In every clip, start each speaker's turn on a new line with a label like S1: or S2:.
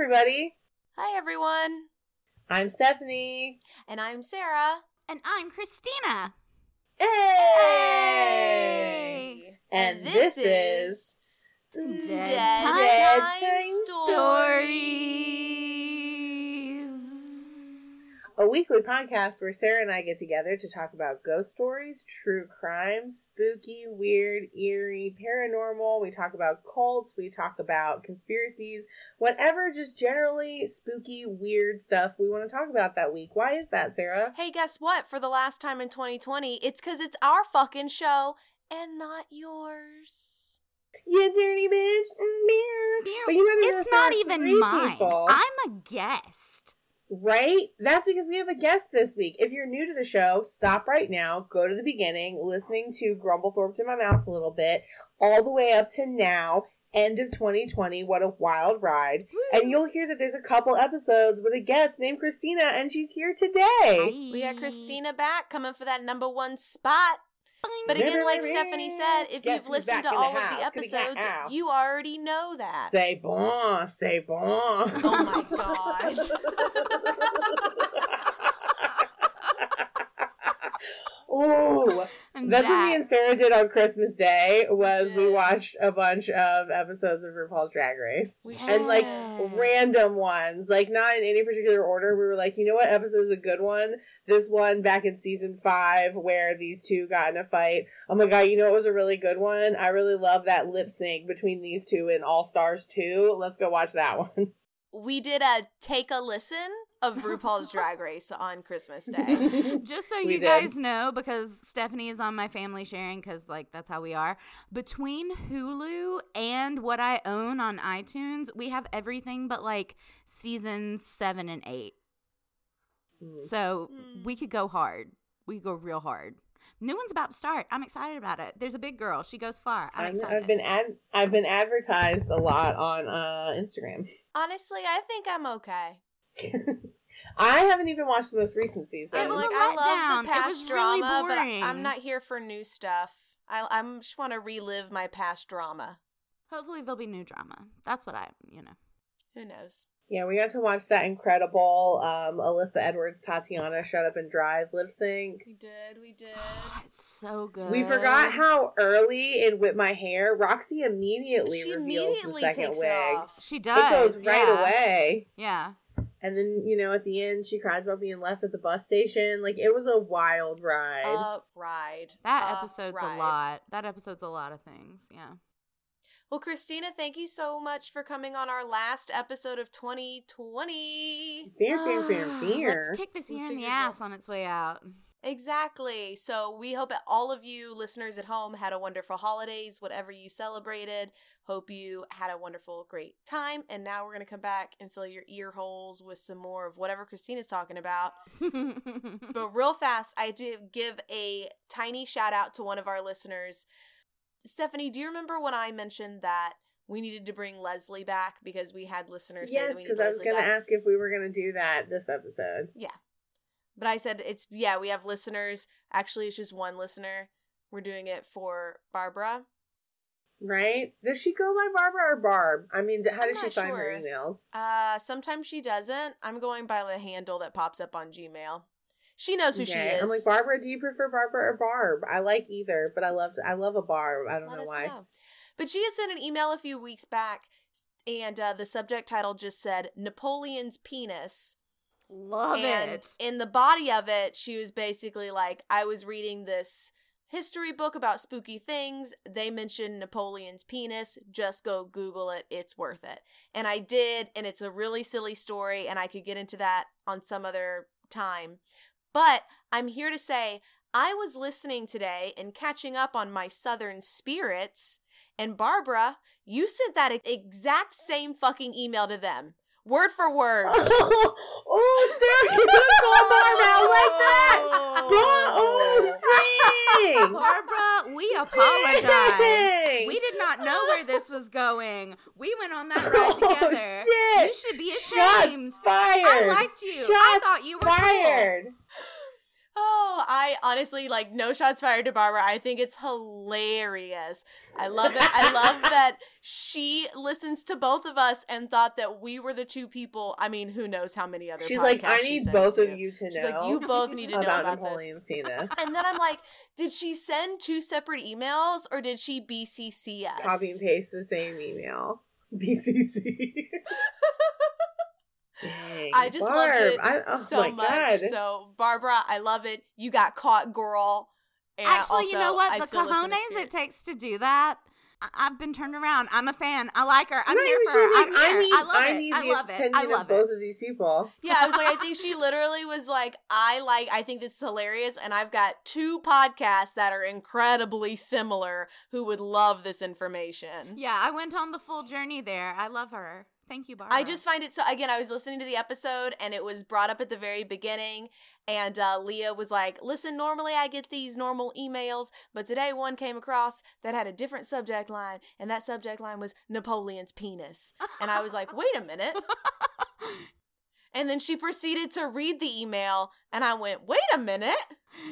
S1: scary girl.
S2: Hi, everybody.
S3: Hi, everyone.
S2: I'm Stephanie.
S3: And I'm Sarah.
S4: And I'm Christina.
S2: Hey! And, this, is
S4: Dead,
S3: Dead
S4: Time,
S2: Dead
S3: Time
S2: Time
S4: Stories.
S2: A weekly podcast where Sarah and I get together to talk about ghost stories, true crime, spooky, weird, eerie, paranormal. We talk about cults. We talk about conspiracies, whatever, just generally spooky, weird stuff we want to talk about that week. Why is that, Sarah?
S3: Hey, guess what? For the last time in 2020, it's because it's our fucking show and not yours.
S2: You dirty bitch. Mm, meow. But you gotta
S4: it's not even mine.
S2: people.
S4: I'm a guest.
S2: Right? That's because we have a guest this week. If you're new to the show, stop right now, go to the beginning, listening to Grumblethorpe to my mouth a little bit, all the way up to now, end of 2020. What a wild ride. And you'll hear that there's a couple episodes with a guest named Christina, and she's here today.
S3: We got Christina back coming for that number one spot. But again, like Stephanie said, if
S2: Guess
S3: you've listened to
S2: in the
S3: all of the
S2: house? Gonna get
S3: episodes, you already know that.
S2: Say bon, say bon.
S3: Oh my god.
S2: Ooh. That's what me and Sarah did on Christmas Day was we
S3: did.
S2: watched a bunch of episodes of RuPaul's Drag Race.
S3: We
S2: and like random ones, like not in any particular order. We were like, you know what episode is a good one? This one back in season five where these two got in a fight. Oh my god, you know it was a really good one? I really love that lip sync between these two in All Stars 2. Let's go watch that one.
S3: we did a take a listen of RuPaul's Drag Race on Christmas Day.
S4: Just so
S2: We
S4: you
S2: did.
S4: guys know, because Stephanie is on my family sharing, because like that's how we are. Between Hulu and what I own on iTunes, we have everything but like seasons seven and eight.
S2: Mm.
S4: So
S3: Hmm.
S4: we could go hard. We could go real hard. New one's about to start. I'm excited about it. There's a big girl. She goes far. I'm
S2: I'm-
S4: excited.
S2: I've been ad- I've been advertised a lot on uh, Instagram.
S3: Honestly, I think I'm okay.
S2: I haven't even watched the most recent season.
S4: It
S3: I'm
S4: was
S3: like,
S4: a
S3: I
S4: letdown.
S3: love the
S4: It
S3: past
S4: was really
S3: drama, but I,
S4: boring.
S3: I'm not here for new stuff. I I'm just want to relive my past drama.
S4: Hopefully there'll be new drama. That's what I, you know.
S3: Who knows?
S2: Yeah, we got to watch that incredible um, Alyssa Edwards Tatiana Shut Up and Drive lip sync.
S3: We did. We did.
S4: It's so good.
S2: We forgot how early in Whip My Hair, Roxxxy immediately
S3: she
S2: reveals
S3: immediately
S2: the second
S3: takes
S2: wig.
S3: it off.
S4: She does.
S2: It goes right
S4: yeah.
S2: away.
S4: Yeah.
S2: And then, you know, at the end, she cries about being left at the bus station. Like, it was a wild ride.
S3: A ride.
S4: That
S3: A
S4: episode's
S3: ride.
S4: a lot. That episode's a lot of things. Yeah.
S3: Well, Christina, thank you so much for coming on our last episode of 2020.
S2: beer, beer, beer, beer.
S4: Let's kick this
S3: We
S4: year in the ass
S3: that-
S4: on its way out.
S3: Exactly. So we hope that all of you listeners at home had a wonderful holidays, whatever you celebrated. Hope you had a wonderful, great time. And now we're going to come back and fill your ear holes with some more of whatever Christina's talking about. But real fast, I did give a tiny shout out to one of our listeners. Stephanie, do you remember when I mentioned that we needed to bring Leslie back because we had listeners
S2: Yes,
S3: that we need
S2: because I was going to ask if we were going to do that this episode.
S3: Yeah. But I said it's yeah, we have listeners. Actually, it's just one listener. We're doing it for Barbara.
S2: Right? Does she go by Barbara or Barb? I mean, how
S3: I'm
S2: does she sign her emails?
S3: Uh sometimes she doesn't. I'm going by the handle that pops up on Gmail. She knows who she is.
S2: I'm like Barbara. Do you prefer Barbara or Barb? I like either, but I love I love a Barb. I don't
S3: Let
S2: know why.
S3: know. But she had sent an email a few weeks back and uh, the subject title just said Napoleon's penis.
S4: Love
S3: and
S4: it.
S3: in the body of it, she was basically like, I was reading this history book about spooky things. They mentioned Napoleon's penis. Just go Google it. It's worth it. And I did, and it's a really silly story, and I could get into that on some other time. But I'm here to say, I was listening today and catching up on my Southern spirits, and Barbara, you sent that exact same fucking email to them. Word for word.
S2: oh, Sarah, you could call Barbara out like that. Oh. Bar- oh, dang.
S4: Barbara, we apologize. We did not know where this was going. We went on that ride
S2: Oh,
S4: together.
S2: shit.
S4: You should be ashamed.
S2: Shots fired.
S4: I liked you. I thought you were
S2: fired.
S3: Oh, I honestly like no shots fired to Barbara. I think it's hilarious. I love it. I love that she listens to both of us and thought that we were the two people. I mean, who knows how many other
S2: She's like, I need both
S3: to.
S2: of you to
S3: She's
S2: know
S3: like, you both need to know
S2: about,
S3: about this.
S2: Napoleon's penis.
S3: And then I'm like, did she send two separate emails or did she BCC us?
S2: Copy and paste the same email. BCC. Dang,
S3: I just
S2: Barb.
S3: loved it
S2: I, oh
S3: so much.
S2: God.
S3: So Barbara, I love it. You got caught, girl. And
S4: Actually,
S3: also,
S4: you know what?
S3: I
S4: the
S3: still listen
S4: cojones it takes to do that. I- I've been turned around. I'm a fan. I like her. I'm
S2: Not
S4: here for her.
S2: she's
S4: I'm
S2: like,
S4: here.
S2: I need,
S4: I love
S2: I
S4: it.
S2: need
S4: I love it.
S2: opinion
S4: I
S2: of
S4: love
S2: both of these people.
S3: Yeah, I was like, I think she literally was like, I like, I think this is hilarious, and I've got two podcasts that are incredibly similar who would love this information.
S4: Yeah, I went on the full journey there. I love her. Thank you, Barbara.
S3: I just find it so. Again, I was listening to the episode, and it was brought up at the very beginning, and uh, Leah was like, "Listen, normally I get these normal emails, but today one came across that had a different subject line, and that subject line was Napoleon's penis." And I was like, "Wait a minute." And then she proceeded to read the email, and I went, wait a minute.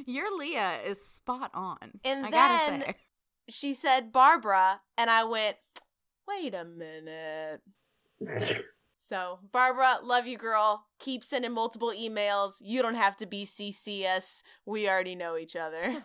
S4: Your Leah is spot on.
S3: And
S4: I
S3: then-. She said, Barbara, and I went, wait a minute. So, Barbara, love you, girl. Keep sending multiple emails. You don't have to be CC us. We already know each other.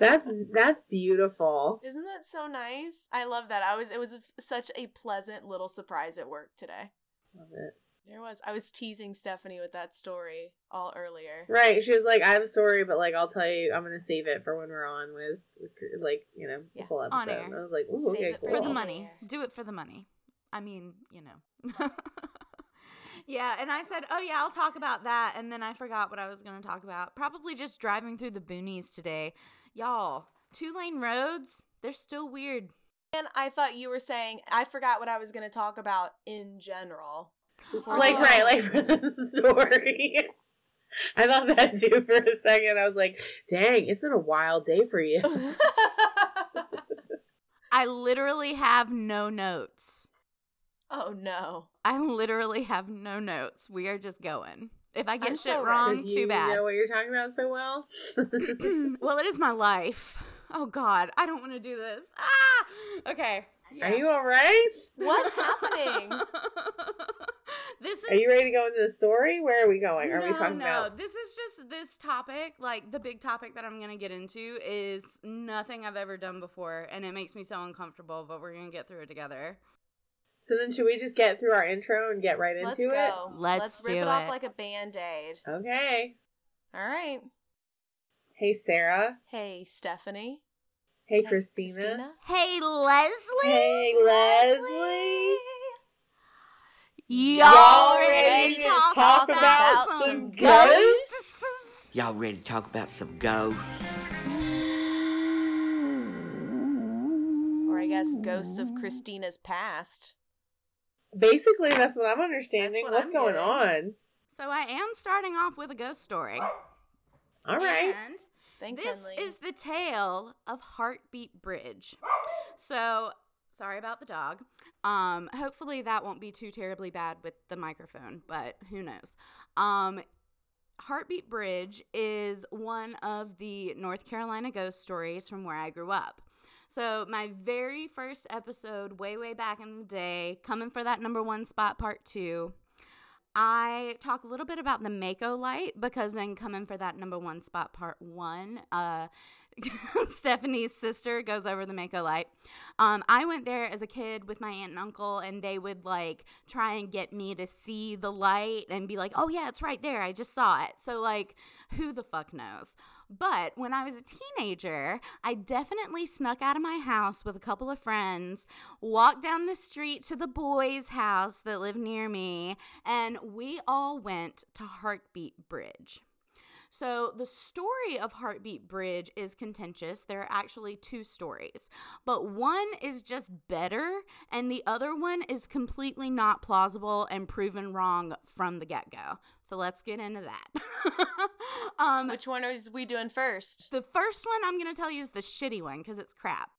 S2: that's that's beautiful.
S3: Isn't that so nice? I love that. I was it was such a pleasant little surprise at work today.
S2: Love it.
S3: There was I was teasing Stephanie with that story all earlier.
S2: Right. She was like, I have a story, but like I'll tell you, I'm gonna save it for when we're on with, with like you know
S3: Yeah,
S2: full
S4: on
S2: episode.
S4: air.
S2: I was like, ooh,
S3: Save
S2: okay,
S3: it for
S2: cool.
S4: for the money. Do it for the money. I mean, you know. yeah, and I said, "Oh yeah, I'll talk about that." And then I forgot what I was going to talk about. Probably just driving through the boonies today. Y'all, two-lane roads, they're still weird.
S3: And I thought you were saying I forgot what I was going to talk about in general. Before
S2: like
S3: you
S2: right, like for the story. I thought that too for a second. I was like, dang, it's been a wild day for you.
S4: I literally have no notes.
S3: oh no.
S4: I literally have no notes. We are just going. If I get
S3: I'm
S4: shit
S3: so ready.
S4: wrong,
S2: 'Cause
S4: too
S2: you
S4: bad.
S2: know what you're talking about so well.
S4: well, it is my life. Oh God, I don't want to do this. Ah, okay.
S2: Are you all right?
S3: What's happening?
S4: this is.
S2: Are you ready to go into the story? Where are we going? Are
S4: no,
S2: we talking
S4: no.
S2: about?
S4: This is just this topic. Like the big topic that I'm gonna get into is nothing I've ever done before, and it makes me so uncomfortable. But we're gonna get through it together.
S2: So then, should we just get through our intro and get right into
S3: Let's
S2: it?
S3: go.
S4: Let's
S3: rip
S4: do
S3: it off
S4: it.
S3: like a band-aid.
S2: Okay.
S3: All right.
S2: Hey, Sarah.
S3: Hey, Stephanie.
S2: Hey,
S3: Hey,
S2: Christina.
S4: Hey, Leslie.
S2: Hey, Leslie.
S4: Y'all
S2: ready
S3: to
S2: talk
S3: talk
S2: about
S3: about
S2: some
S3: some
S2: ghosts?
S1: Y'all ready to talk about some ghosts?
S3: Or I guess ghosts of Christina's past.
S2: Basically, that's what I'm understanding.
S3: what
S2: What's
S3: I'm
S2: going
S3: getting.
S2: on?
S4: So I am starting off with a ghost story.
S2: All right.
S4: And
S3: Thanks,
S4: this
S3: Henley.
S4: is the tale of Heartbeat Bridge. So, sorry about the dog. Um, hopefully that won't be too terribly bad with the microphone, but who knows. Um, Heartbeat Bridge is one of the North Carolina ghost stories from where I grew up. So, my very first episode, way, way back in the day, coming for that number one spot, part two, I talk a little bit about the Maco light because then coming for that number one spot, part one, uh, Stephanie's sister goes over the Maco light. Um, I went there as a kid with my aunt and uncle, and they would like try and get me to see the light and be like, "Oh yeah, it's right there. I just saw it." So like, who the fuck knows? But when I was a teenager, I definitely snuck out of my house with a couple of friends, walked down the street to the boys' house that lived near me, and we all went to Heartbeat Bridge. So, the story of Heartbeat Bridge is contentious. There are actually two stories, but one is just better, and the other one is completely not plausible and proven wrong from the get go. So, let's get into that. um,
S3: Which one are we doing first?
S4: the first one I'm going to tell you is the shitty one because it's crap.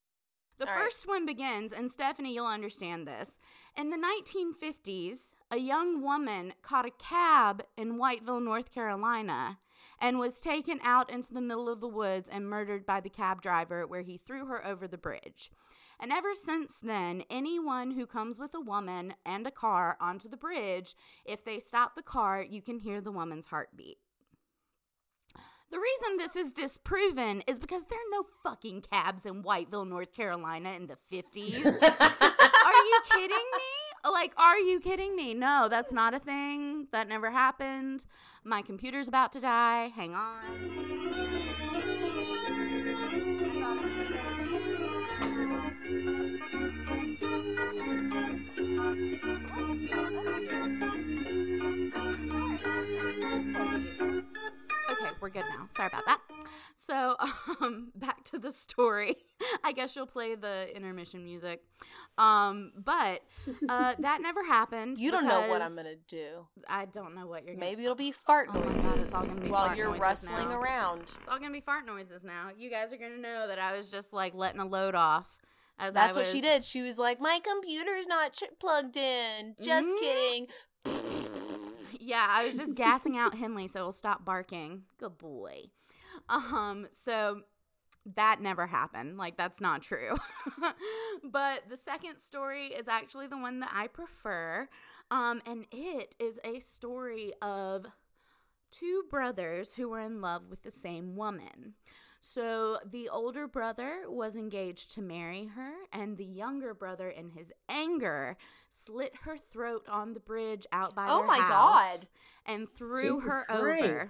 S4: The
S3: All right.
S4: first one begins, and Stephanie, you'll understand this. In the 1950s, a young woman caught a cab in Whiteville, North Carolina, and was taken out into the middle of the woods and murdered by the cab driver, where he threw her over the bridge. And ever since then, anyone who comes with a woman and a car onto the bridge, if they stop the car, you can hear the woman's heartbeat. The reason this is disproven is because there are no fucking cabs in Whiteville, North Carolina in the 50s. are you kidding me? Like, are you kidding me? No, that's not a thing. That never happened. My computer's about to die. Hang on. Good now. Sorry about that. So, um, back to the story. I guess you'll play the intermission music. Um, but uh, that never happened.
S3: You don't know what I'm gonna do.
S4: I don't know what you're gonna.
S3: Maybe it'll be fart
S4: Oh my God,
S3: noises
S4: be
S3: while
S4: fart
S3: you're
S4: noises
S3: rustling
S4: now.
S3: around.
S4: It's all gonna be fart noises now. You guys are gonna know that I was just like letting a load off. As
S3: That's
S4: I
S3: what she did. She was like, "My computer's not ch- plugged in." Just
S4: Mhm.
S3: kidding.
S4: Yeah, I was just gassing out Henley so he'll stop barking. Good boy. Um, so that never happened. Like that's not true. but the second story is actually the one that I prefer. Um, and it is a story of two brothers who were in love with the same woman. So the older brother was engaged to marry her, and the younger brother, in his anger, slit her throat on the bridge out by the bridge.
S3: Oh
S4: their
S3: my
S4: house
S3: God.
S4: and threw
S2: Jesus
S4: her over.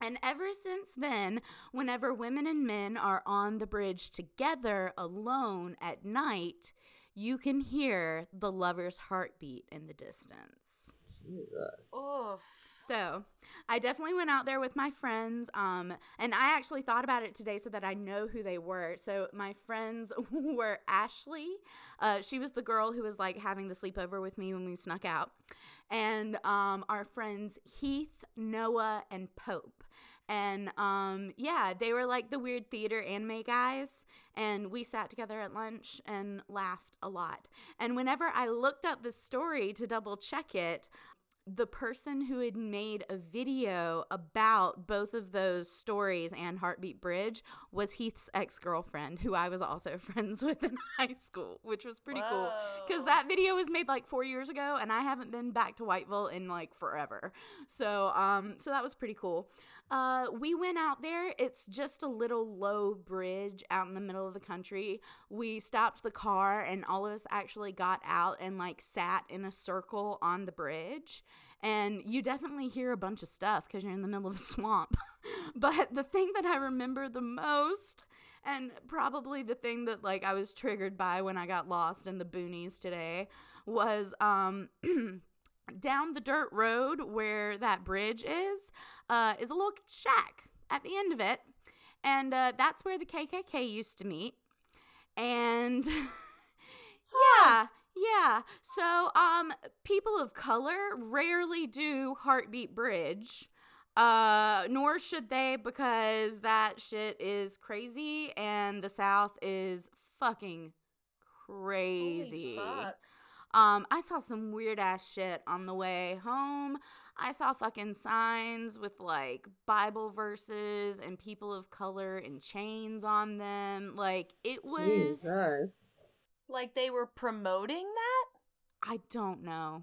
S4: And ever since then, whenever women and men are on the bridge together alone at night, you can hear the lover's heartbeat in the distance.
S2: Jesus.
S3: Oof.
S4: So, I definitely went out there with my friends. Um, and I actually thought about it today so that I know who they were. So, my friends were Ashley. Uh, she was the girl who was like having the sleepover with me when we snuck out. And um, our friends Heath, Noah, and Pope. And um, yeah, they were like the weird theater anime guys. And we sat together at lunch and laughed a lot. And whenever I looked up the story to double check it, the person who had made a video about both of those stories and Heartbeat Bridge was Heath's ex girlfriend, who I was also friends with in high school, which was pretty cool. Because that video was made like four years ago, and I haven't been back to Whiteville in like forever. So, um, so that was pretty cool. Uh, we went out there. It's just a little low bridge out in the middle of the country. We stopped the car, and all of us actually got out and like sat in a circle on the bridge. And you definitely hear a bunch of stuff because you're in the middle of a swamp. but the thing that I remember the most, and probably the thing that like I was triggered by when I got lost in the boonies today, was um. down the dirt road where that bridge is uh, is a little shack at the end of it. And uh, that's where the kkk used to meet. And yeah yeah. So um people of color rarely do heartbeat bridge uh nor should they because that shit is crazy and the south is fucking crazy.
S3: Holy fuck.
S4: Um, I saw some weird ass shit on the way home. I saw fucking signs with like Bible verses and people of color and chains on them. Like it was
S2: Jesus.
S3: Like they were promoting that?
S4: I don't know.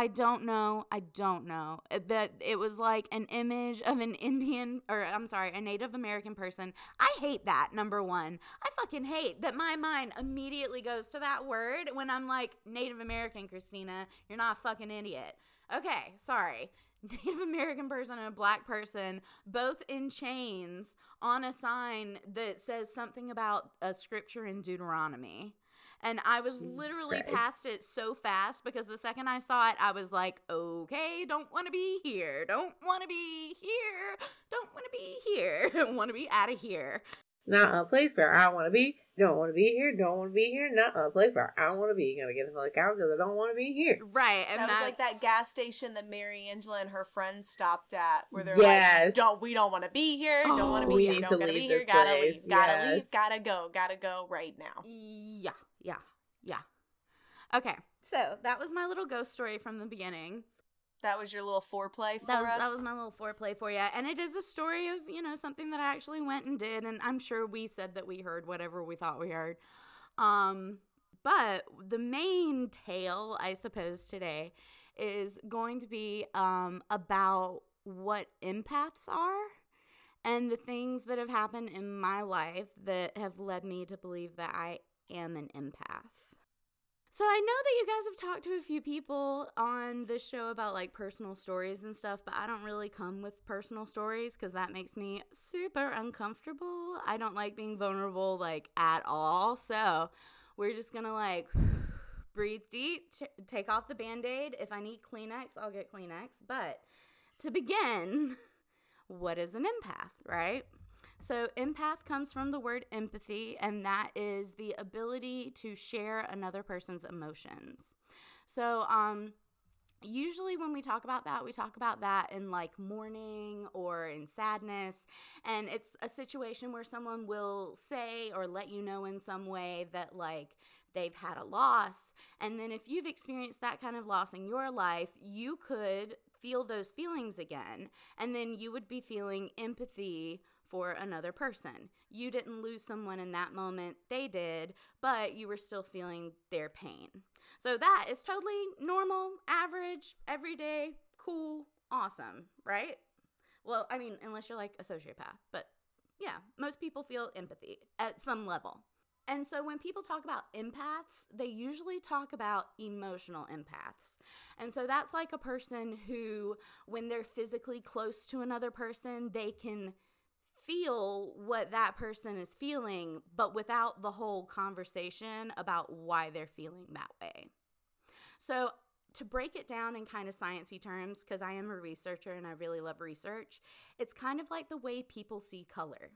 S4: I don't know. I don't know. Uh, That it was like an image of an Indian or I'm sorry, a Native American person. I hate that number 1. I fucking hate that my mind immediately goes to that word when I'm like Native American, Christina. You're not a fucking idiot. Okay, sorry. Native American person and a black person, both in chains, on a sign that says something about a scripture in Deuteronomy. And I was
S2: Jesus
S4: literally
S2: Christ.
S4: past it so fast because the second I saw it, I was like, okay, don't want to be here. Don't want to be here. Don't want to be here. want to be out of here.
S2: Not a place where I want to be. Don't want to be here. Don't want to be here. Not a place where I want to be. Gonna get the fuck out because I don't want to be here.
S4: Right. And
S3: that was like that gas station that Mary Angela and her friends stopped at, where they're
S2: Yes.
S3: like, "Don't we don't want to be here? Don't want to
S4: Oh,
S3: be
S2: we
S3: here. Don't
S2: to
S3: gotta be here. Gotta
S2: place.
S3: leave. Gotta
S2: Yes.
S3: leave. Gotta go. Gotta go right now."
S4: Yeah, yeah, yeah. Okay, So that was my little ghost story from the beginning.
S3: That was your little foreplay for
S4: That was,
S3: us.
S4: that was my little foreplay for you. And it is a story of, you know, something that I actually went and did. And I'm sure we said that we heard whatever we thought we heard. Um, but the main tale, I suppose, today is going to be um, about what empaths are and the things that have happened in my life that have led me to believe that I am an empath. So I know that you guys have talked to a few people on this show about like personal stories and stuff, but I don't really come with personal stories because that makes me super uncomfortable. I don't like being vulnerable like at all. So we're just gonna like breathe deep, t- take off the band aid. If I need Kleenex, I'll get Kleenex. But to begin, what is an empath, right? So, empath comes from the word empathy, and that is the ability to share another person's emotions. So, um, usually when we talk about that, we talk about that in like mourning or in sadness. And it's a situation where someone will say or let you know in some way that like they've had a loss. And then if you've experienced that kind of loss in your life, you could feel those feelings again. And then you would be feeling empathy for another person. You didn't lose someone in that moment, they did, but you were still feeling their pain. So that is totally normal, average, everyday, cool, awesome, right? Well, I mean, unless you're like a sociopath, but yeah, most people feel empathy at some level. And so when people talk about empaths, they usually talk about emotional empaths. And so that's like a person who, when they're physically close to another person, they can feel what that person is feeling, but without the whole conversation about why they're feeling that way. So, to break it down in kind of sciencey terms, because I am a researcher and I really love research, it's kind of like the way people see color.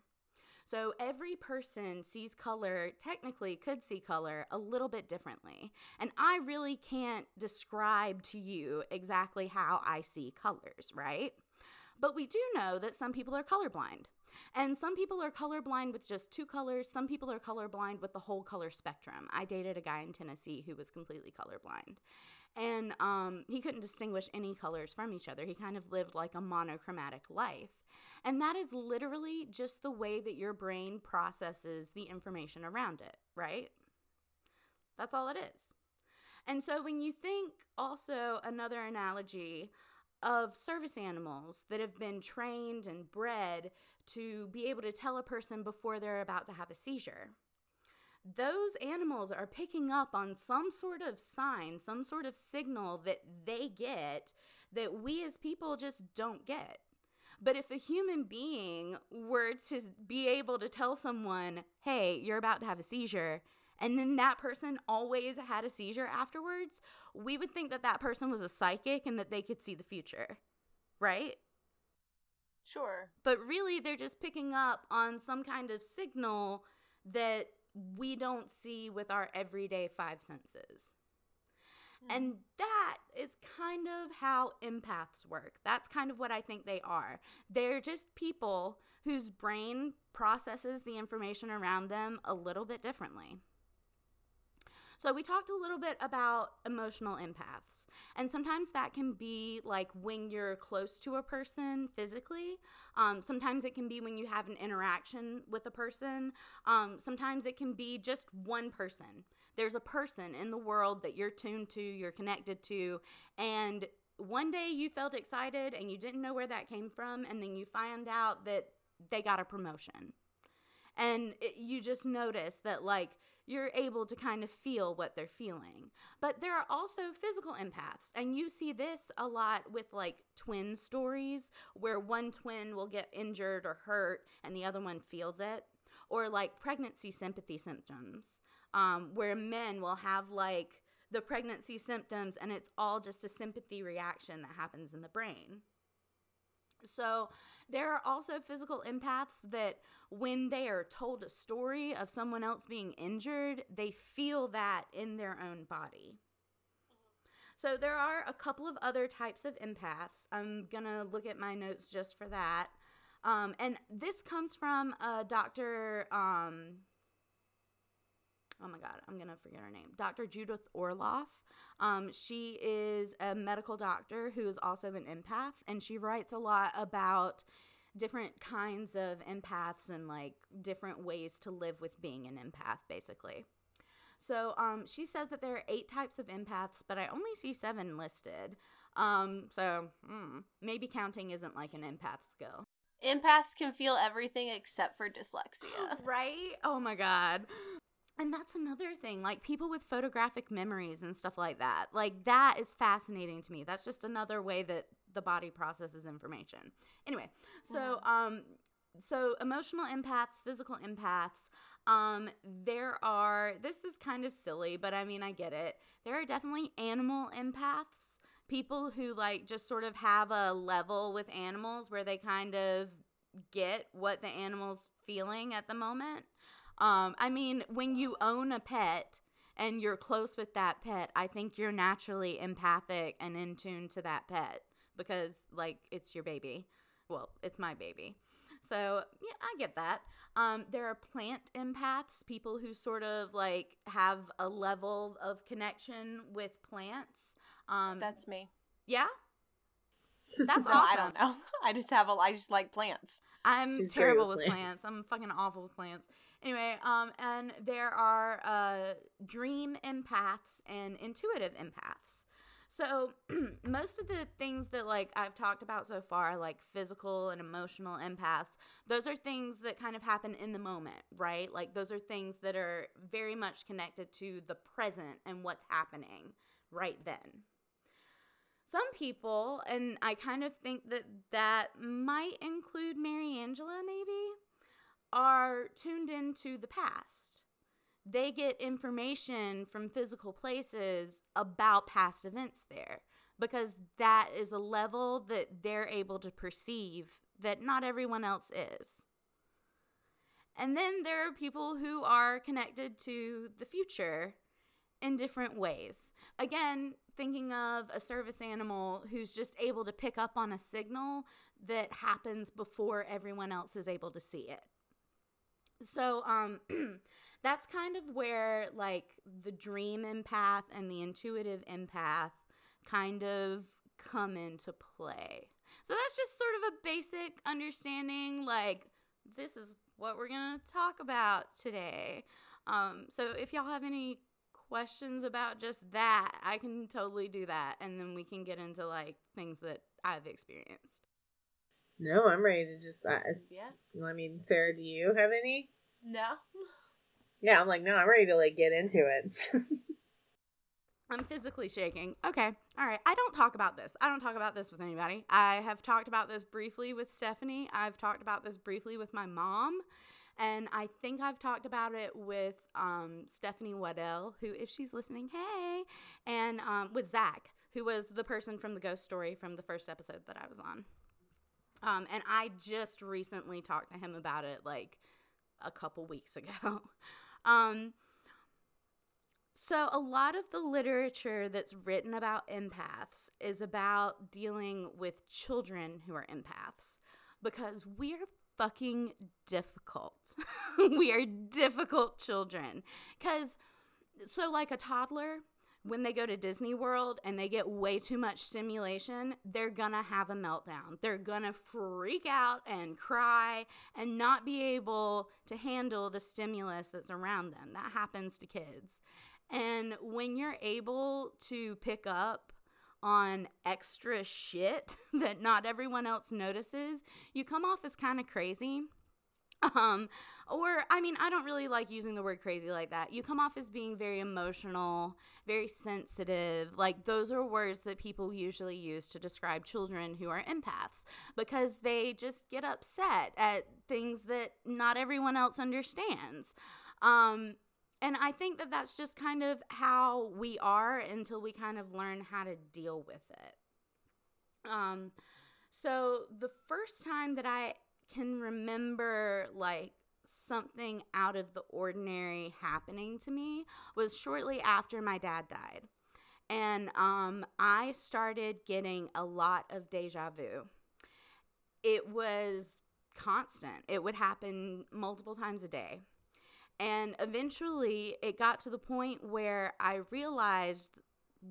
S4: So every person sees color, technically could see color a little bit differently. And I really can't describe to you exactly how I see colors, right? But we do know that some people are colorblind. And some people are colorblind with just two colors. Some people are colorblind with the whole color spectrum. I dated a guy in Tennessee who was completely colorblind. And um, he couldn't distinguish any colors from each other. He kind of lived like a monochromatic life. And that is literally just the way that your brain processes the information around it, right? That's all it is. And so when you think also another analogy of service animals that have been trained and bred to be able to tell a person before they're about to have a seizure. Those animals are picking up on some sort of sign, some sort of signal that they get that we as people just don't get. But if a human being were to be able to tell someone, hey, you're about to have a seizure, and then that person always had a seizure afterwards, we would think that that person was a psychic and that they could see the future, right?
S3: Sure.
S4: But really, they're just picking up on some kind of signal that we don't see with our everyday five senses. Hmm. And that is kind of how empaths work. That's kind of what I think they are. They're just people whose brain processes the information around them a little bit differently. So, we talked a little bit about emotional empaths. And sometimes that can be like when you're close to a person physically. Um, sometimes it can be when you have an interaction with a person. Um, sometimes it can be just one person. There's a person in the world that you're tuned to, you're connected to, and one day you felt excited and you didn't know where that came from, and then you find out that they got a promotion. And it, you just notice that, like, you're able to kind of feel what they're feeling. But there are also physical empaths, and you see this a lot with like twin stories where one twin will get injured or hurt and the other one feels it, or like pregnancy sympathy symptoms, um, where men will have like the pregnancy symptoms and it's all just a sympathy reaction that happens in the brain. So, there are also physical empaths that when they are told a story of someone else being injured, they feel that in their own body. So, there are a couple of other types of empaths. I'm going to look at my notes just for that. Um, and this comes from uh, Dr. Um, oh my god, I'm gonna forget her name. Dr. Judith Orloff. Um, she is a medical doctor who is also an empath, and she writes a lot about different kinds of empaths and like different ways to live with being an empath, basically. So um, she says that there are eight types of empaths, but I only see seven listed. Um, so mm, maybe counting isn't like an empath skill.
S3: Empaths can feel everything except for dyslexia.
S4: right? Oh my god. And that's another thing, like people with photographic memories and stuff like that. Like that is fascinating to me. That's just another way that the body processes information. Anyway, so um so emotional empaths, physical empaths, um there are this is kind of silly, but I mean I get it. There are definitely animal empaths, people who like just sort of have a level with animals where they kind of get what the animal's feeling at the moment. Um, I mean, when you own a pet and you're close with that pet, I think you're naturally empathic and in tune to that pet because, like, it's your baby. Well, it's my baby. So, yeah, I get that. Um, there are plant empaths, people who sort of like have a level of connection with plants. Um,
S3: That's me.
S4: yeah, that's
S3: No,
S4: awesome.
S3: I don't know. I just have a. I just like plants.
S4: I'm
S2: She's
S4: terrible
S2: with
S4: with plants.
S2: plants.
S4: I'm fucking awful with plants. Anyway, um, and there are uh, dream empaths and intuitive empaths. So most of the things that like I've talked about so far, like physical and emotional empaths, those are things that kind of happen in the moment, right? Like those are things that are very much connected to the present and what's happening right then some people, and I kind of think that that might include Mary Angela, maybe, are tuned into the past. They get information from physical places about past events there because that is a level that they're able to perceive that not everyone else is. And then there are people who are connected to the future in different ways. Again, thinking of a service animal who's just able to pick up on a signal that happens before everyone else is able to see it. So, um, that's kind of where like the dream empath and the intuitive empath kind of come into play. So that's just sort of a basic understanding. Like, this is what we're gonna talk about today. Um, so if y'all have any questions about just that, I can totally do that, and then we can get into like things that I've experienced.
S2: No, I'm ready to just. I,
S3: Yeah.
S2: I mean, Sarah, do you have any?
S3: No.
S2: Yeah, I'm like, no, I'm ready to like get into it.
S4: I'm physically shaking. Okay. All right. I don't talk about this. I don't talk about this with anybody. I have talked about this briefly with Stephanie. I've talked about this briefly with my mom. And I think I've talked about it with um, Stephanie Waddell, who, if she's listening, hey, and um, with Zach, who was the person from the ghost story from the first episode that I was on. Um, and I just recently talked to him about it like a couple weeks ago. um, so, a lot of the literature that's written about empaths is about dealing with children who are empaths because we're fucking difficult. we are difficult children. Because, so like a toddler, when they go to Disney World and they get way too much stimulation, they're gonna have a meltdown. They're gonna freak out and cry and not be able to handle the stimulus that's around them. That happens to kids. And when you're able to pick up on extra shit that not everyone else notices, you come off as kind of crazy. Um, or I mean, I don't really like using the word crazy like that. You come off as being very emotional, very sensitive. Like those are words that people usually use to describe children who are empaths because they just get upset at things that not everyone else understands. Um, and I think that that's just kind of how we are until we kind of learn how to deal with it. Um, so the first time that I can remember like something out of the ordinary happening to me was shortly after my dad died. And um, I started getting a lot of deja vu. It was constant, it would happen multiple times a day. And eventually it got to the point where I realized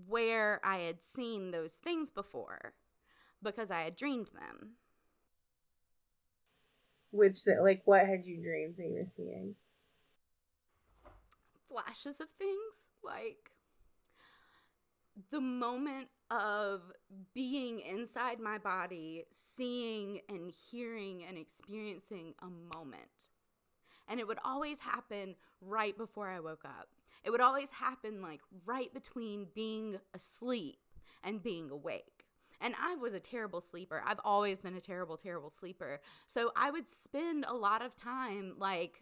S4: where I had seen those things before because I had dreamed them.
S2: Which, like, what had you dreamed that you were seeing?
S4: Flashes of things like the moment of being inside my body, seeing and hearing and experiencing a moment. And it would always happen right before I woke up. It would always happen like right between being asleep and being awake. And I was a terrible sleeper. I've always been a terrible, terrible sleeper. So I would spend a lot of time like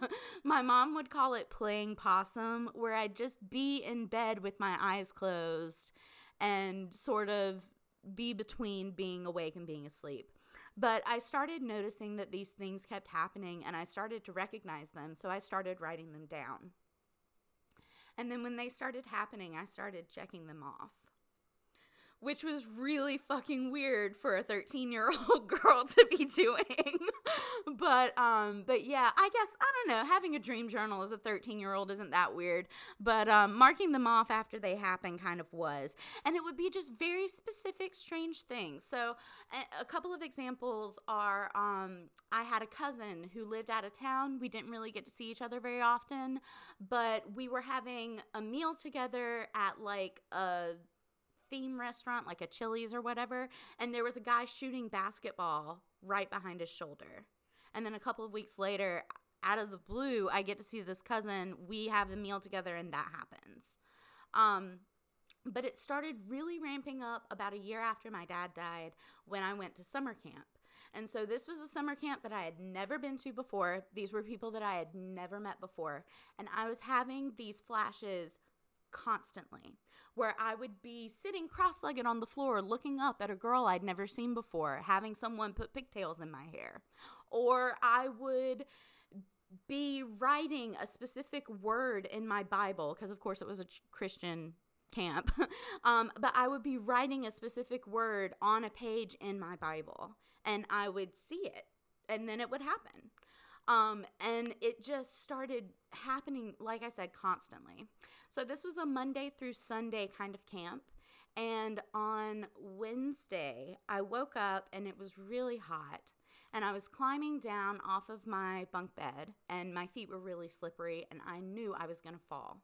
S4: my mom would call it playing possum, where I'd just be in bed with my eyes closed and sort of be between being awake and being asleep. But I started noticing that these things kept happening and I started to recognize them. So I started writing them down. And then when they started happening, I started checking them off which was really fucking weird for a 13 year old girl to be doing. but um but yeah, I guess I don't know, having a dream journal as a 13 year old isn't that weird, but um marking them off after they happen kind of was. And it would be just very specific strange things. So a, a couple of examples are um I had a cousin who lived out of town. We didn't really get to see each other very often, but we were having a meal together at like a theme restaurant, like a Chili's or whatever, and there was a guy shooting basketball right behind his shoulder. And then a couple of weeks later, out of the blue, I get to see this cousin. We have a meal together, and that happens. Um, but it started really ramping up about a year after my dad died when I went to summer camp. And so this was a summer camp that I had never been to before. These were people that I had never met before. And I was having these flashes constantly where I would be sitting cross legged on the floor looking up at a girl I'd never seen before, having someone put pigtails in my hair. Or I would be writing a specific word in my Bible, because of course it was a Christian camp, um, but I would be writing a specific word on a page in my Bible and I would see it and then it would happen. Um, and it just started happening, like I said, constantly. So this was a Monday through Sunday kind of camp. And on Wednesday, I woke up and it was really hot. And I was climbing down off of my bunk bed, and my feet were really slippery, and I knew I was going to fall.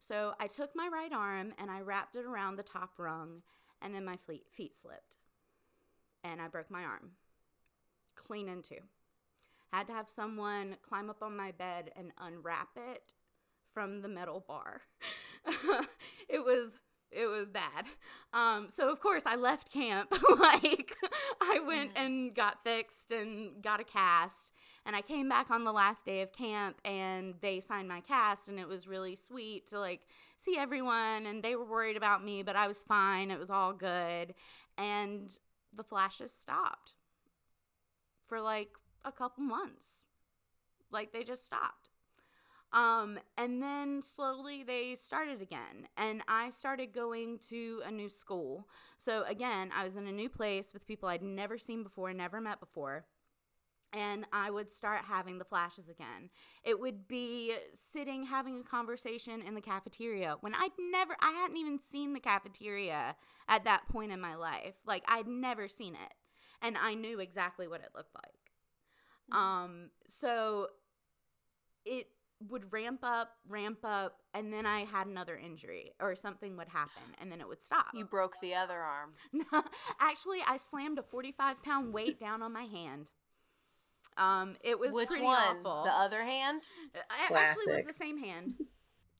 S4: So I took my right arm and I wrapped it around the top rung, and then my feet slipped. And I broke my arm clean in two. Had to have someone climb up on my bed and unwrap it from the metal bar. it was it was bad. Um, so of course I left camp. like I went mm-hmm. and got fixed and got a cast, and I came back on the last day of camp, and they signed my cast, and it was really sweet to like see everyone, and they were worried about me, but I was fine. It was all good, and the flashes stopped for like a couple months. Like they just stopped. Um, and then slowly they started again, and I started going to a new school. So, again, I was in a new place with people I'd never seen before, never met before. And I would start having the flashes again. It would be sitting having a conversation in the cafeteria when I'd never, I hadn't even seen the cafeteria at that point in my life. Like, I'd never seen it. And I knew exactly what it looked like. Mm-hmm. Um, so it would ramp up, ramp up, and then I had another injury or something would happen and then it would stop.
S3: You broke the other arm.
S4: actually, I slammed a 45 pound weight down on my hand. Um, it was
S3: Which
S4: pretty
S3: one?
S4: awful.
S3: The other hand?
S4: It actually was the same hand.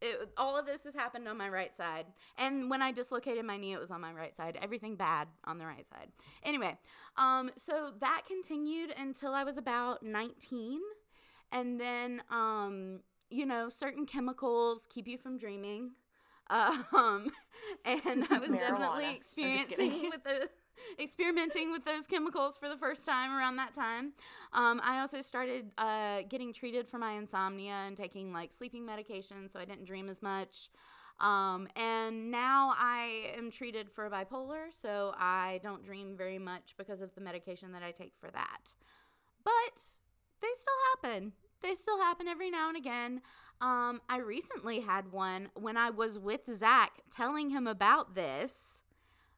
S4: It, all of this has happened on my right side. And when I dislocated my knee, it was on my right side. Everything bad on the right side. Anyway, um, so that continued until I was about 19. And then um, you know, certain chemicals keep you from dreaming. Um, and I was definitely experiencing with the experimenting with those chemicals for the first time around that time. Um, I also started uh, getting treated for my insomnia and taking like sleeping medication, so I didn't dream as much. Um, and now I am treated for bipolar, so I don't dream very much because of the medication that I take for that. But they still happen they still happen every now and again. Um, I recently had one when I was with Zach telling him about this.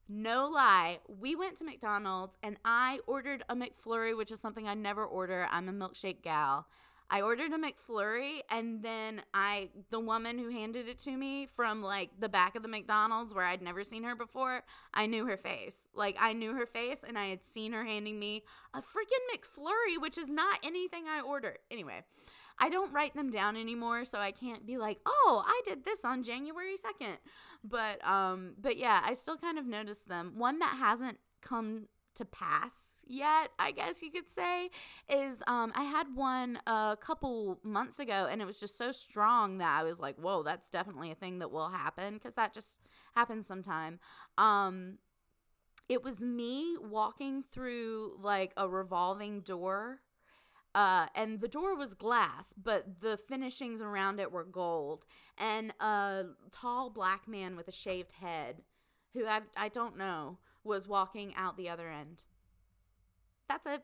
S4: No lie, we went to McDonald's and I ordered a McFlurry, which is something I never order. I'm a milkshake gal. I ordered a McFlurry and then I the woman who handed it to me from like the back of the McDonald's where I'd never seen her before, I knew her face. Like I knew her face and I had seen her handing me a freaking McFlurry, which is not anything I ordered. Anyway, I don't write them down anymore, so I can't be like, "Oh, I did this on January 2nd." But um but yeah, I still kind of notice them. One that hasn't come to pass yet, I guess you could say, is um, I had one a couple months ago and it was just so strong that I was like, whoa, that's definitely a thing that will happen because that just happens sometime. Um, it was me walking through like a revolving door. Uh, and the door was glass, but the finishings around it were gold. And a tall black man with a shaved head, who I, I don't know, was walking out the other end. That's it.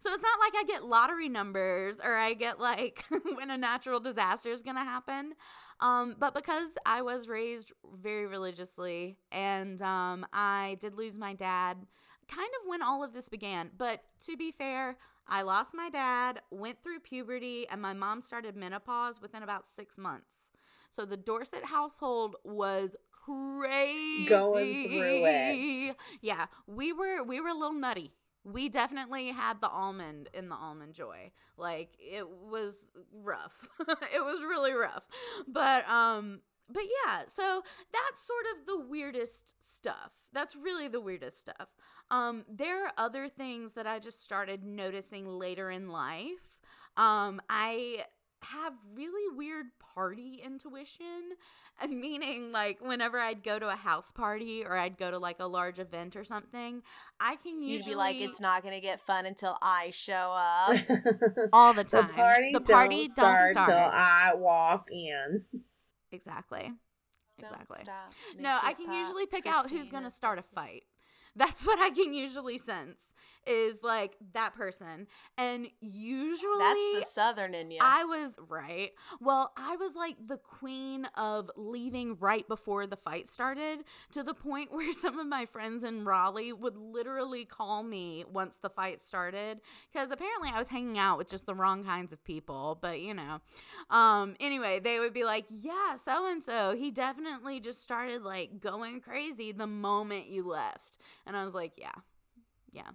S4: So it's not like I get lottery numbers or I get like when a natural disaster is going to happen. Um, but because I was raised very religiously and um, I did lose my dad kind of when all of this began. But to be fair, I lost my dad, went through puberty, and my mom started menopause within about six months. So the Dorset household was crazy.
S2: Going through it.
S4: Yeah, we were we were a little nutty. We definitely had the almond in the almond joy. Like it was rough. it was really rough. But um but yeah, so that's sort of the weirdest stuff. That's really the weirdest stuff. Um there are other things that I just started noticing later in life. Um I have really weird party intuition meaning like whenever I'd go to a house party or I'd go to like a large event or something, I can usually
S3: You'd be like, it's not going to get fun until I show up.
S4: all the time.
S2: The party,
S4: the party
S2: don't
S4: don't
S2: till
S4: start.
S2: I walk in.
S4: exactly.
S3: Don't
S4: Exactly.
S3: stop,
S4: No, I can
S3: pop,
S4: usually pick out who's going to start a fight. That's what I can usually sense is like that person. And usually
S3: That's the southern in you.
S4: I was right. Well, I was like the queen of leaving right before the fight started to the point where some of my friends in Raleigh would literally call me once the fight started because apparently I was hanging out with just the wrong kinds of people. But you know, um, anyway, they would be like, "Yeah, so and so, he definitely just started like going crazy the moment you left," and I was like, "Yeah, yeah."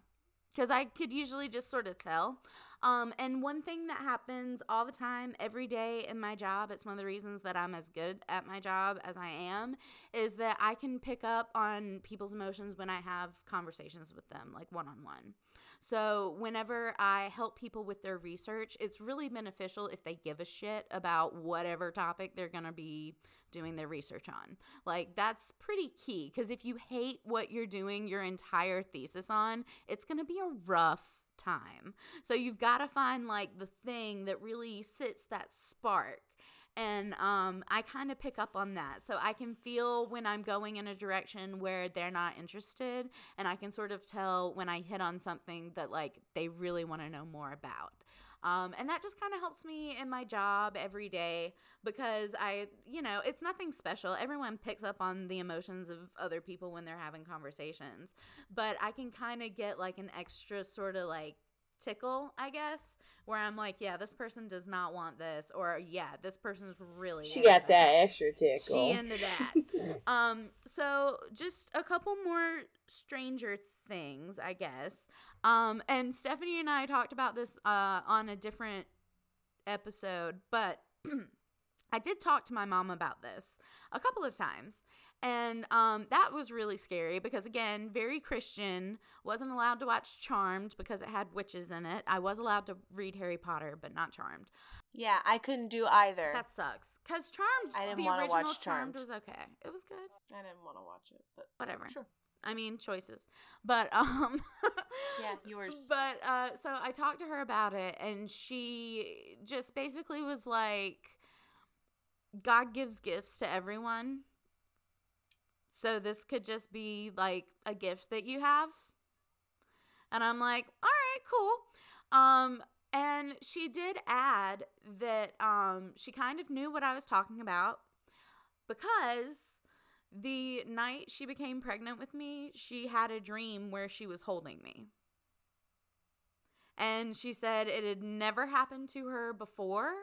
S4: Because I could usually just sort of tell. Um, and one thing that happens all the time, every day in my job, it's one of the reasons that I'm as good at my job as I am, is that I can pick up on people's emotions when I have conversations with them, like one on one. So, whenever I help people with their research, it's really beneficial if they give a shit about whatever topic they're going to be doing their research on. Like, that's pretty key because if you hate what you're doing your entire thesis on, it's going to be a rough time. So, you've got to find like the thing that really sits that spark and um, I kind of pick up on that. So I can feel when I'm going in a direction where they're not interested, and I can sort of tell when I hit on something that like they really want to know more about. Um, and that just kind of helps me in my job every day because I, you know, it's nothing special. Everyone picks up on the emotions of other people when they're having conversations, but I can kind of get like an extra sort of like tickle, I guess, where I'm like, yeah, this person does not want this, or yeah, this person's really.
S2: She got that extra tickle.
S4: She into that. um, so just a couple more Stranger Things, I guess. Um, and Stephanie and I talked about this uh on a different episode, but I did talk to my mom about this a couple of times. And um, that was really scary because, again, very Christian. Wasn't allowed to watch Charmed because it had witches in it. I was allowed to read Harry Potter, but not Charmed.
S3: yeah, I couldn't do either.
S4: That sucks. Because Charmed,
S3: I didn't
S4: the
S3: wanna
S4: original
S3: watch
S4: Charmed.
S3: Charmed.
S4: was okay. It was good.
S3: I didn't want to watch it, but
S4: Whatever.
S3: Sure.
S4: I mean, choices. But, um,
S3: Yeah, yours.
S4: But, uh, so I talked to her about it, and she just basically was like, God gives gifts to everyone. So this could just be like a gift that you have. And I'm like, all right, cool. Um, And she did add that um, she kind of knew what I was talking about because the night she became pregnant with me, she had a dream where she was holding me. And she said it had never happened to her before,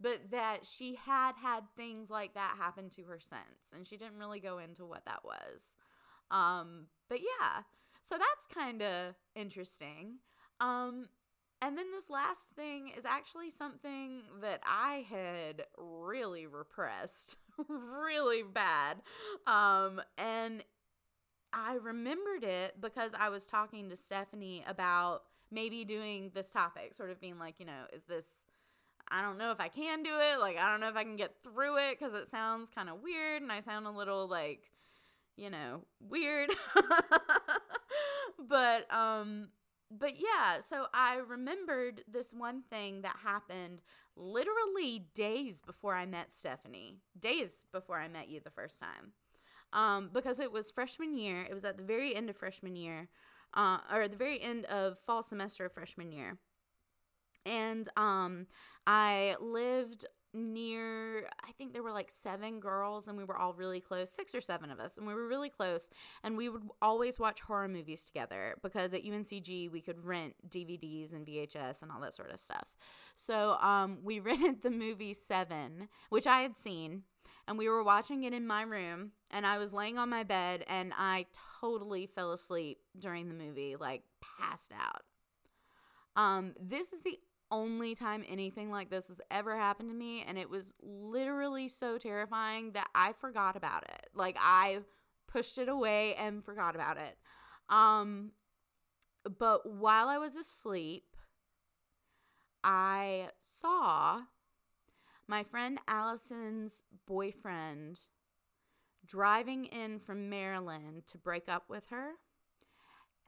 S4: but that she had had things like that happen to her since. And she didn't really go into what that was. Um, but yeah, so that's kind of interesting. Um, and then this last thing is actually something that I had really repressed, really bad. Um, and I remembered it because I was talking to Stephanie about maybe doing this topic, sort of being like, you know, is this, I don't know if I can do it. Like, I don't know if I can get through it because it sounds kind of weird and I sound a little like, you know, weird. but, um, but yeah, so I remembered this one thing that happened literally days before I met Stephanie, days before I met you the first time. Um, because it was freshman year, it was at the very end of freshman year, uh, or the very end of fall semester of freshman year. And um, I lived near i think there were like seven girls and we were all really close six or seven of us and we were really close and we would always watch horror movies together because at uncg we could rent dvds and vhs and all that sort of stuff. So um, we rented the movie seven which i had seen and we were watching it in my room and i was laying on my bed and i totally fell asleep during the movie like passed out. Um, this is the only time anything like this has ever happened to me and it was literally so terrifying that I forgot about it. Like I pushed it away and forgot about it. Um but while I was asleep, I saw my friend Allison's boyfriend driving in from Maryland to break up with her.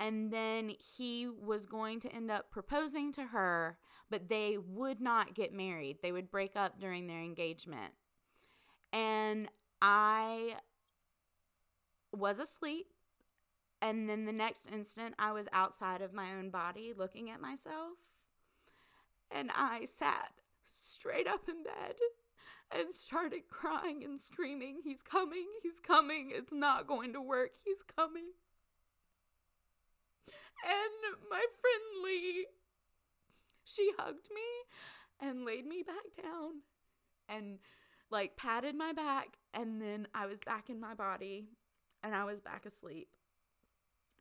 S4: And then he was going to end up proposing to her but they would not get married. They would break up during their engagement. And I was asleep. And then the next instant, I was outside of my own body looking at myself. And I sat straight up in bed and started crying and screaming, He's coming, he's coming, it's not going to work, he's coming. And my friend Lee she hugged me and laid me back down and like patted my back and then I was back in my body and I was back asleep.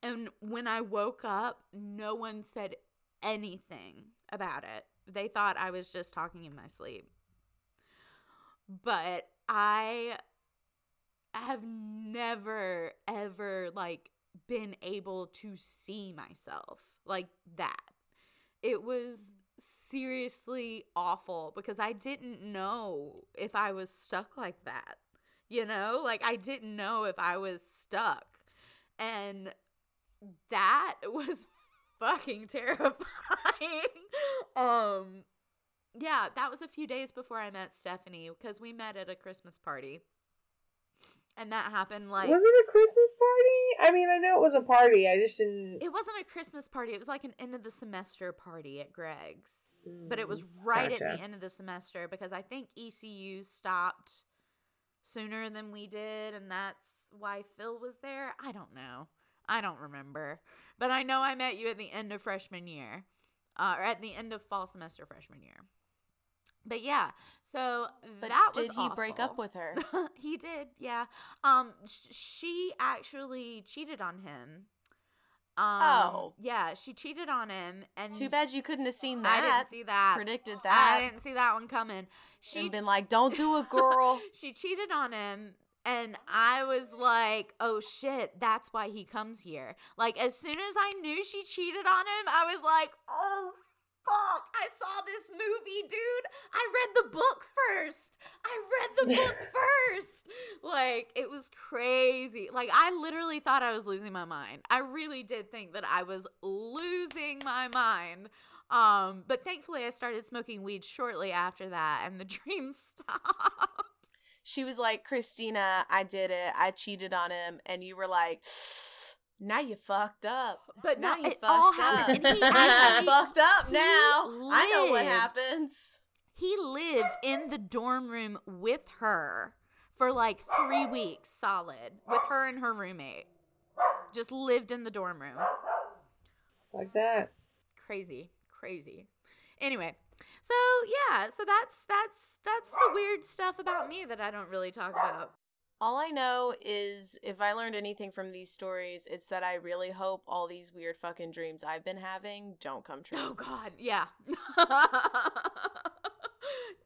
S4: And when I woke up, no one said anything about it. They thought I was just talking in my sleep. But I have never ever like been able to see myself like that it was seriously awful because I didn't know if I was stuck like that. You know, like I didn't know if I was stuck. And that was fucking terrifying. um yeah, that was a few days before I met Stephanie because we met at a Christmas party and that happened like
S2: was it a christmas party? I mean i know it was a party i just didn't
S4: it wasn't a christmas party it was like an end of the semester party at greg's. Mm, but it was mm, right gotcha. at the end of the semester because i think ecu stopped sooner than we did and that's why phil was there. I don't know. I don't remember. But i know i met you at the end of freshman year uh, or at the end of fall semester freshman year but yeah, so
S3: but
S4: that
S3: did he
S4: awful.
S3: break up with her?
S4: he did, yeah. Um, sh- she actually cheated on him. Um,
S3: oh,
S4: yeah, she cheated on him, and
S3: too bad you couldn't have seen that.
S4: I didn't see that.
S3: Predicted that.
S4: I didn't see that one coming.
S3: She been like, "Don't do it, girl."
S4: she cheated on him, and I was like, "Oh shit, that's why he comes here." Like as soon as I knew she cheated on him, I was like, "Oh fuck, I saw this movie, dude. I read the book first. I read the book first. Like, it was crazy. Like, I literally thought I was losing my mind. I really did think that I was losing my mind. Um, but thankfully I started smoking weed shortly after that and the dream stopped.
S3: She was like, Christina, I did it. I cheated on him. And you were like, Now you fucked up.
S4: But
S3: now
S4: no,
S3: you
S4: it
S3: fucked
S4: all
S3: up.
S4: happened. And he
S3: now fucked up
S4: he
S3: now. I know what happens.
S4: He lived in the dorm room with her for like three weeks solid, with her and her roommate. Just lived in the dorm room.
S2: Like that.
S4: Crazy, crazy. Anyway, so yeah, so that's that's that's the weird stuff about me that I don't really talk about.
S3: All I know is if I learned anything from these stories, it's that I really hope all these weird fucking dreams I've been having don't come true.
S4: Oh God, yeah.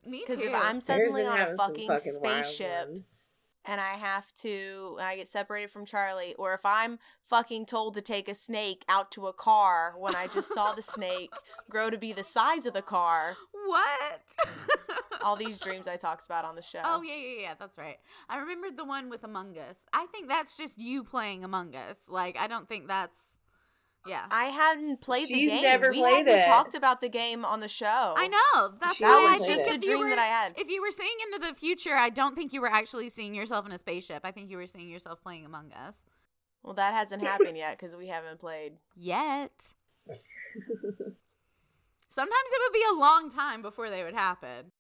S4: me too.
S3: Because if I'm suddenly on a
S2: having some
S3: fucking, spaceship and I have to, and I get separated from Charlie, or if I'm fucking told to take a snake out to a car when I just saw the snake grow to be the size of the car,
S4: what?
S3: all these dreams I talked about on the show.
S4: Oh yeah, yeah, yeah. That's right. I remembered the one with Among Us. I think that's just you playing Among Us. Like I don't think that's. Yeah,
S3: I hadn't played
S2: She's
S3: the game.
S2: never
S3: we
S2: played
S3: hadn't
S2: it.
S3: talkwas about the game on the show.
S4: I know. That's
S2: She
S4: why
S3: That
S4: I
S3: was just a dream
S4: were-
S3: that I had.
S4: If you were seeing into the future, I don't think you were actually seeing yourself in a spaceship. I think you were seeing yourself playing Among Us.
S3: Well, that hasn't happened yet because we haven't played.
S4: Yet. Sometimes it would be a long time before they would happen.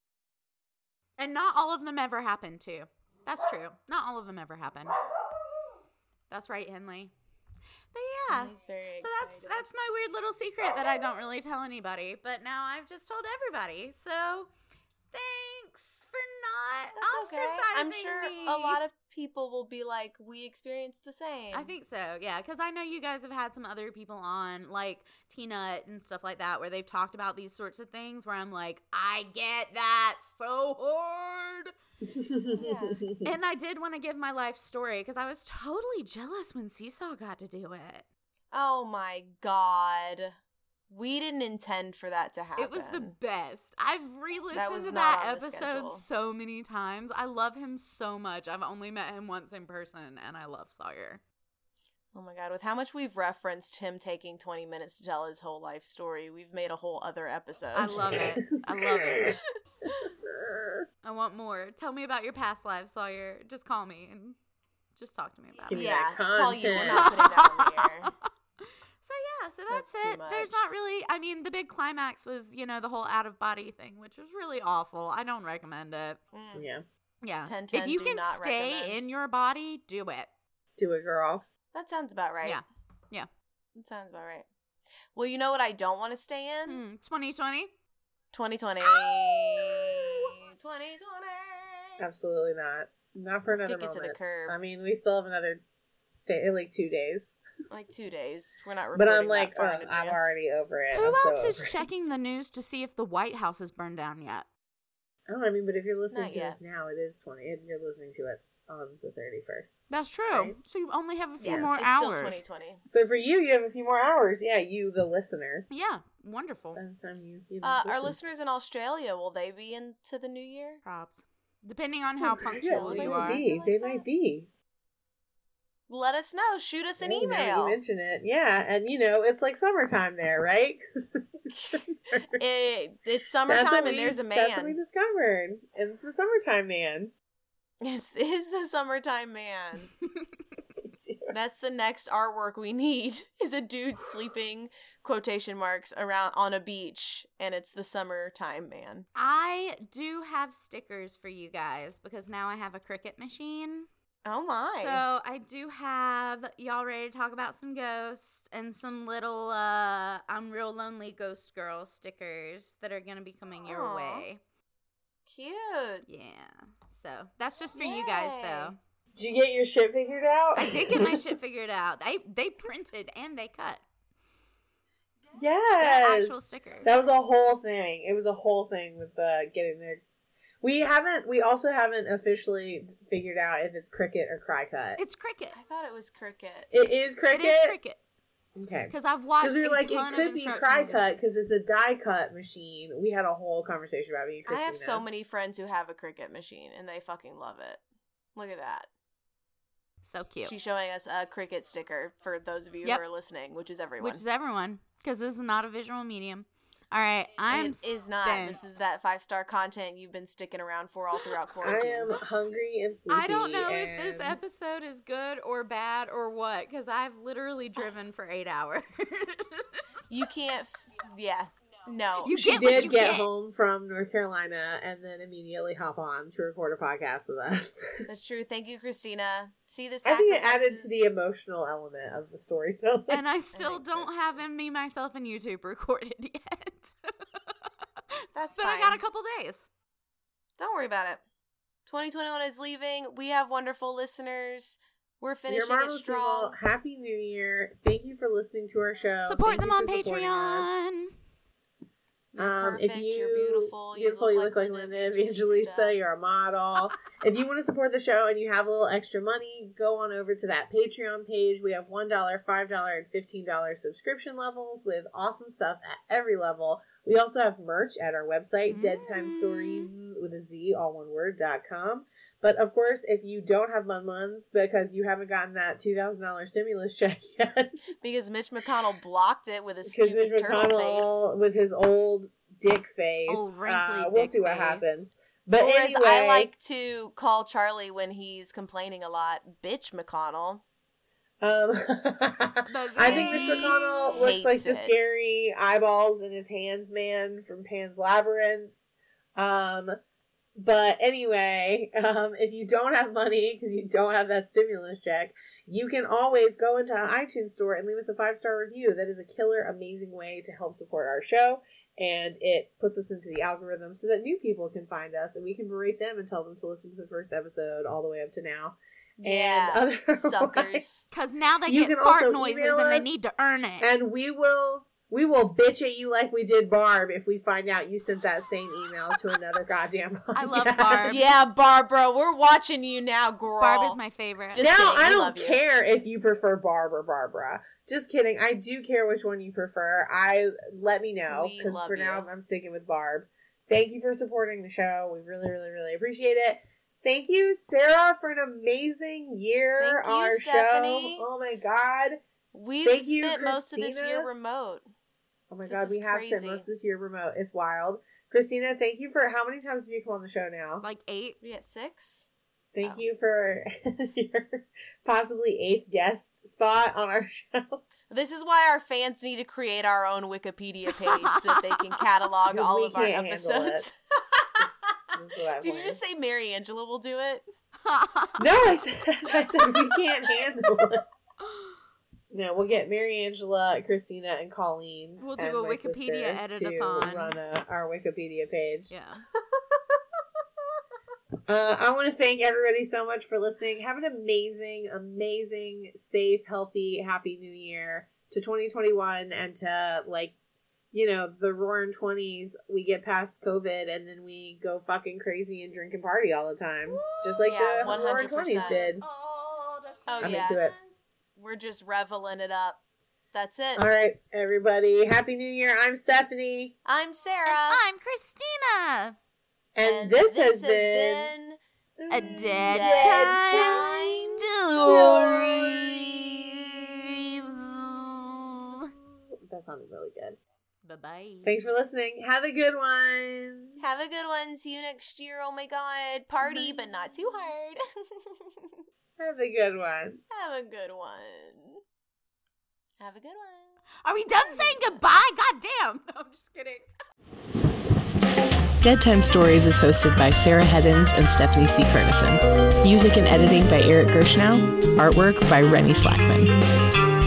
S4: And not all of them ever happen, too. That's true. Not all of them ever happen. That's right, Henley. But yeah. So that's
S3: excited.
S4: that's my weird little secret that I don't really tell anybody, but now I've just told everybody. So thanks for not
S3: That's okay. I'm sure
S4: me.
S3: a lot of people will be like, "We experienced the same."
S4: I think so, yeah, because I know you guys have had some other people on, like T-Nut and stuff like that, where they've talked about these sorts of things. Where I'm like, I get that so hard, and I did want to give my life story because I was totally jealous when Seesaw got to do it.
S3: Oh my god. We didn't intend for that to happen.
S4: It was the best. I've re-listened
S3: was
S4: to that episode so many times. I love him so much. I've only met him once in person, and I love Sawyer.
S3: Oh my god, with how much we've referenced him taking 20 minutes to tell his whole life story, we've made a whole other episode.
S4: I love it. I love it. I want more. Tell me about your past lives, Sawyer. Just call me and just talk to me about
S2: Give
S4: it.
S2: me
S3: yeah,
S2: that
S3: call you. We're not putting that on the air.
S4: So yeah, so that's,
S3: That's
S4: it. There's not really. I mean, the big climax was you know the whole out of body thing, which was really awful. I don't recommend it.
S3: Mm.
S2: yeah.
S4: Yeah,
S3: 10,
S4: if you can stay
S3: recommend.
S4: in your body, do it.
S2: Do it, girl.
S3: That sounds about right.
S4: Yeah. Yeah.
S3: That sounds about right. Well, you know what I don't want to stay in?
S4: Hmm, 2020.
S3: 2020.
S4: Ow!
S3: 2020.
S2: Absolutely not. Not for
S3: Let's
S2: another
S3: kick it to the curb.
S2: I mean, we still have another day, like two days.
S3: like two days. We're not
S2: But
S3: recording
S2: I'm like,
S3: that far
S2: oh,
S3: in
S2: I'm already over it.
S4: Who
S2: I'm so
S4: else is
S2: over it.
S4: checking the news to see if the White House is burned down yet?
S2: Oh, I mean, but if you're listening
S3: Not
S2: to
S3: yet.
S2: this now, it is 20. and You're listening to it on the 31st.
S4: That's true.
S2: Right.
S4: So you only have a few
S2: Yes.
S4: more
S3: It's
S4: hours.
S3: still 2020.
S2: So for you, you have a few more hours. Yeah, you, the listener.
S4: Yeah, wonderful.
S2: Time you, you know,
S3: Uh, our listeners in Australia, will they be into the new year?
S4: Props. Depending on how
S2: Yeah,
S4: punctual
S2: they
S3: you
S2: might
S4: are.
S2: Be.
S3: Like
S2: They
S3: that.
S2: might be.
S3: Let us know. Shoot us an
S2: Yeah,
S3: email.
S2: You mention it, yeah, and you know it's like summertime there, right?
S3: It, it's summertime
S2: what
S3: and
S2: we-
S3: there's a man.
S2: That's what we discovered. It's the summertime man.
S3: It's, it's the summertime man. That's the next artwork we need. Is a dude sleeping quotation marks around on a beach, and it's the summertime man.
S4: I do have stickers for you guys because now I have a Cricut machine.
S3: Oh my!
S4: So I do have y'all ready to talk about some ghosts and some little uh I'm real lonely ghost girl stickers that are gonna be coming your
S3: Aw.
S4: way.
S3: Cute.
S4: Yeah. So that's just for you guys though.
S2: Did you get your shit figured out?
S4: I did get my shit figured out. They they printed and they cut. They're
S2: Yes.
S4: actual stickers.
S2: That was a whole thing. It was a whole thing with uh, getting there. We haven't. We also haven't officially figured out if it's cricket or cry cut.
S4: it's Cricut.
S3: I thought it was cricket.
S2: It is cricket.
S4: It is Cricut.
S2: Okay.
S4: Because I've watched
S2: Because we are like, it could be
S4: instruction
S2: cry cut because it's a die cut machine. We had a whole conversation about it.
S3: I have so many friends who have a Cricut machine, and they fucking love it. Look at that.
S4: So cute.
S3: She's showing us a Cricut sticker for those of you
S4: Yep.
S3: who are listening, which is everyone.
S4: Which is everyone, because this is not a visual medium. All right, I'm
S3: It is not.
S4: spent.
S3: This is that five star content you've been sticking around for all throughout quarantine.
S2: I am hungry and sleepy.
S4: I don't know if this episode is good or bad or what because I've literally driven for eight hours.
S3: You can't. F- yeah. No.
S4: You
S2: She
S4: get
S2: did
S4: you
S2: get
S4: get.
S2: home from North Carolina and then immediately hop on to record a podcast with us.
S3: That's true. Thank you, Christina. See the
S2: I think it added to the emotional element of the storytelling.
S4: and I still don't
S3: sense.
S4: have in me myself and YouTube recorded yet.
S3: That's
S4: but
S3: fine.
S4: I got a couple days.
S3: Don't worry about it. 2021 is leaving. We have wonderful listeners. We're
S2: Your
S3: finishing it
S2: marvelous
S3: strong.
S2: people, Happy New Year. Thank you for listening to our show.
S4: Support
S2: Thank
S4: them on
S2: for supporting.
S4: Patreon.
S3: You're
S2: Um,
S3: perfect.
S2: if you,
S3: you're beautiful.
S2: beautiful, you look like Linda Evangelista. You're a model. if you want to support the show and you have a little extra money, go on over to that Patreon page. We have one dollar, five dollar, and fifteen dollar subscription levels with awesome stuff at every level. We also have merch at our website, Dead Time Stories with a Z, all one word dot com. But of course, if you don't have Mun Muns because you haven't gotten that two thousand dollar stimulus check yet,
S3: because Mitch McConnell blocked it with his stupid
S2: Mitch
S3: turtle
S2: McConnell with his old dick face.
S4: Wrinkly
S2: uh, we'll see what
S4: face.
S2: happens. But
S3: face. Or
S2: anyway,
S3: I like to call Charlie when he's complaining a lot, bitch McConnell.
S2: Um, I think Mitch
S4: He
S2: McConnell looks like
S3: hates
S2: the scary eyeballs in his hands man from Pan's Labyrinth. Um, but anyway, um, if you don't have money because you don't have that stimulus check, you can always go into an iTunes store and leave us a five star review. That is a killer, amazing way to help support our show. And it puts us into the algorithm so that new people can find us and we can berate them and tell them to listen to the first episode all the way up to now.
S3: Yeah,
S2: and otherwise-
S3: suckers.
S4: Because now they
S2: You
S4: get fart noises and they need to earn it.
S2: and we will we will bitch at you like we did Barb if we find out you sent that same email to another goddamn podcast.
S4: I love Barb.
S3: Yeah, Barbara, we're watching you now, girl.
S4: Barb is my favorite.
S3: Just
S2: now
S3: kidding,
S2: I don't
S3: love you.
S2: care if you prefer Barb or Barbara. Just kidding. I do care which one you prefer. I let me know because
S3: love
S2: for now. I'm sticking with Barb. Thank you for supporting the show. We really, really, really appreciate it. Thank you, Sarah, for an amazing year
S3: Thank you,
S2: on our
S3: Stephanie.
S2: show. Oh my god.
S3: We've
S2: Thank you,
S3: spent most of this year remote.
S2: Oh my
S3: This
S2: god, we have spent most of this year remote. It's wild. Christina, thank you for how many times have you come on the show now?
S4: like eight.
S3: We at six?
S2: Thank
S3: Oh.
S2: you for your possibly eighth guest spot on our show.
S3: This is why our fans need to create our own Wikipedia page that they can catalog all of our
S2: can't handle it.
S3: episodes. Did you just say Mary Angela will do it?
S2: No, I said I said we can't handle it. No, we'll get Mary Angela, Christina, and Colleen.
S4: We'll do a Wikipedia edit-a-thon.
S2: run a, our Wikipedia page.
S4: yeah.
S2: Uh, I want to thank everybody so much for listening. Have an amazing, amazing, safe, healthy, happy new year to 2021 and to like, you know, the roaring 20s. We get past COVID and then we go fucking crazy and drink and party all the time. Just like
S3: Yeah,
S2: the roaring
S3: 100%.
S2: 20s did.
S3: Oh,
S2: I'm
S3: yeah.
S2: into it.
S3: We're just reveling it up. That's it.
S2: All right, everybody. Happy New Year. I'm Stephanie.
S3: I'm Sarah.
S4: And I'm Christina.
S2: And, this, has,
S3: has
S2: been,
S4: A dead,
S3: Dead
S4: time stories.
S2: That sounded really good.
S4: Bye bye.
S2: Thanks for listening. Have a good one.
S3: Have a good one. See you next year. Oh my god. Party, but not too hard.
S2: Have a good one.
S3: Have a good one. Have a good one.
S4: Are we done saying goodbye? God damn. No, I'm just kidding.
S5: Dead Time Stories is hosted by Sarah Heddens and Stephanie C. Kernison. Music and editing by Eric Gershnow. Artwork by Rennie Slackman.